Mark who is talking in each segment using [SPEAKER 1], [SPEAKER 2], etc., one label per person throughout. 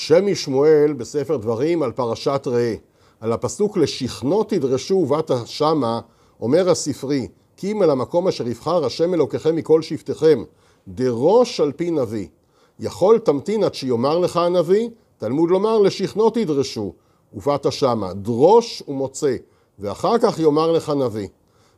[SPEAKER 1] שם משמואל בספר דברים על פרשת ראה. על הפסוק לשכנו תדרשו ובאת שמה, אומר הספרי, כי אם אל המקום אשר יבחר השם אלוקיכם מכל שבטיכם, דרוש על פי נביא. יכול תמתין עד שיאמר לך הנביא, תלמוד לומר לשכנו תדרשו, ובאת שמה, דרוש ומוצא, ואחר כך יאמר לך נביא.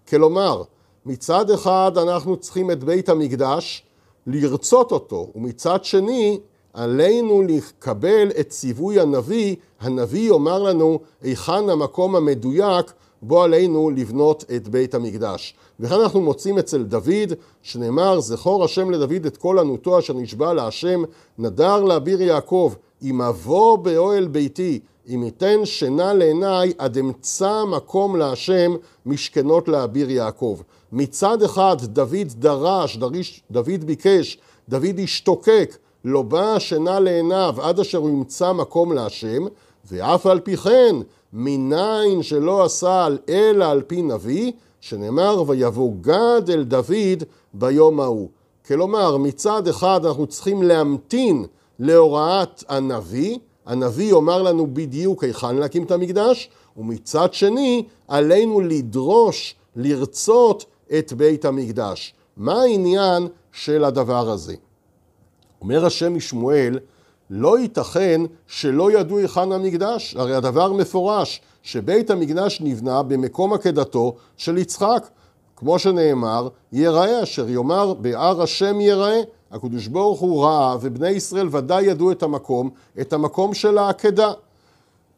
[SPEAKER 1] כלומר, מצד אחד אנחנו צריכים את בית המקדש, לרצות אותו, ומצד שני עלינו לקבל את ציווי הנביא, הנביא יאמר לנו היכן המקום המדויק בו עלינו לבנות את בית המקדש. וכאן אנחנו מוצאים אצל דוד, שנאמר, זכור השם לדוד את כל ענותו אשר נשבע להשם, נדר לאביר יעקב, אם אבוא באוהל ביתי, אם ייתן שינה לעיניי, עד אמצא מקום להשם משכנות לאביר יעקב. מצד אחד דוד דרש, דריש, דוד ביקש, דוד השתוקק, לא באה שינה לעיניו עד אשר הוא ימצא מקום להשם, ואף על פי כן, מניין שלא עשה אלא על פי נביא, שנאמר ויבוא גד אל דוד ביום ההוא. כלומר, מצד אחד אנחנו צריכים להמתין להוראת הנביא, הנביא יאמר לנו בדיוק היכן להקים את המקדש, ומצד שני, עלינו לדרוש, לרצות את בית המקדש. מה העניין של הדבר הזה? אומר השם משמואל, לא ייתכן שלא ידעו היכן המקדש, הרי הדבר מפורש, שבית המקדש נבנה במקום עקדתו של יצחק. כמו שנאמר, יראה אשר יאמר בהר השם יראה. הקדוש ברוך הוא ראה, ובני ישראל ודאי ידעו את המקום, את המקום של העקדה.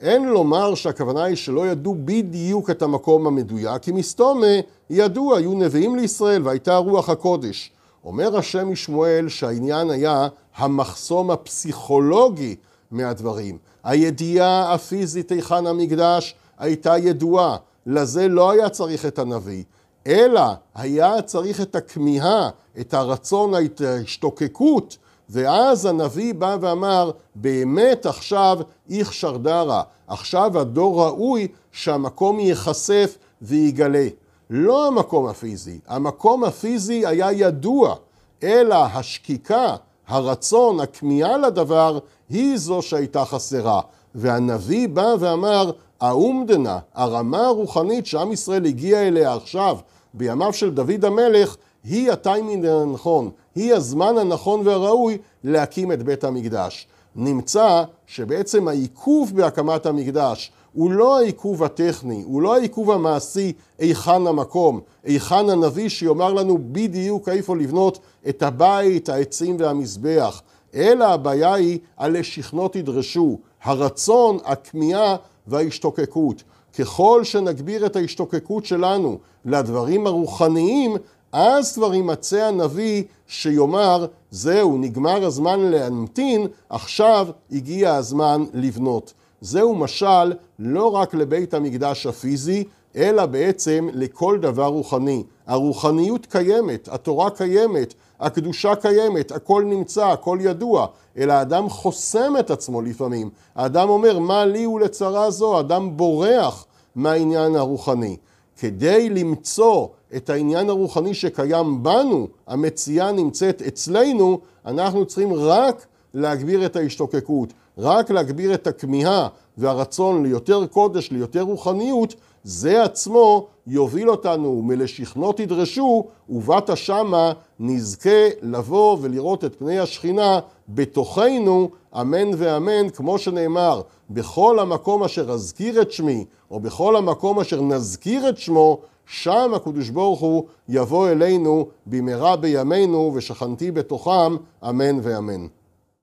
[SPEAKER 1] אין לומר שהכוונה היא שלא ידעו בדיוק את המקום המדויק, כי מסתומה ידעו, היו נביאים לישראל והייתה רוח הקודש. אומר השם משמואל שהעניין היה המחסום הפסיכולוגי מהדברים. הידיעה הפיזית היכן המקדש הייתה ידועה, לזה לא היה צריך את הנביא, אלא היה צריך את הכמיהה, את הרצון, את ההשתוקקות, ואז הנביא בא ואמר, באמת עכשיו איך שרדרה, עכשיו הדור ראוי שהמקום ייחשף ויגלה. לא המקום הפיזי, המקום הפיזי היה ידוע, אלא השקיקה, הרצון, הכמיהה לדבר, היא זו שהייתה חסרה. והנביא בא ואמר, האומדנה, הרמה הרוחנית שעם ישראל הגיע אליה עכשיו, בימיו של דוד המלך, היא הטיימינג הנכון, היא הזמן הנכון והראוי להקים את בית המקדש. נמצא שבעצם העיכוב בהקמת המקדש הוא לא העיכוב הטכני, הוא לא העיכוב המעשי היכן המקום, היכן הנביא שיאמר לנו בדיוק איפה לבנות את הבית, העצים והמזבח, אלא הבעיה היא על לשכנות ידרשו, הרצון, הכמיהה וההשתוקקות. ככל שנגביר את ההשתוקקות שלנו לדברים הרוחניים, אז כבר יימצא הנביא שיאמר, זהו, נגמר הזמן להמתין, עכשיו הגיע הזמן לבנות. זהו משל לא רק לבית המקדש הפיזי, אלא בעצם לכל דבר רוחני. הרוחניות קיימת, התורה קיימת, הקדושה קיימת, הכל נמצא, הכל ידוע, אלא האדם חוסם את עצמו לפעמים. האדם אומר, מה לי ולצרה זו? האדם בורח מהעניין הרוחני. כדי למצוא את העניין הרוחני שקיים בנו, המציאה נמצאת אצלנו, אנחנו צריכים רק להגביר את ההשתוקקות, רק להגביר את הכמיהה והרצון ליותר קודש, ליותר רוחניות, זה עצמו יוביל אותנו מלשכנות תדרשו, ובאת שמה נזכה לבוא ולראות את פני השכינה בתוכנו, אמן ואמן, כמו שנאמר, בכל המקום אשר אזכיר את שמי, או בכל המקום אשר נזכיר את שמו, שם הקדוש ברוך הוא יבוא אלינו במהרה בימינו ושכנתי בתוכם, אמן ואמן.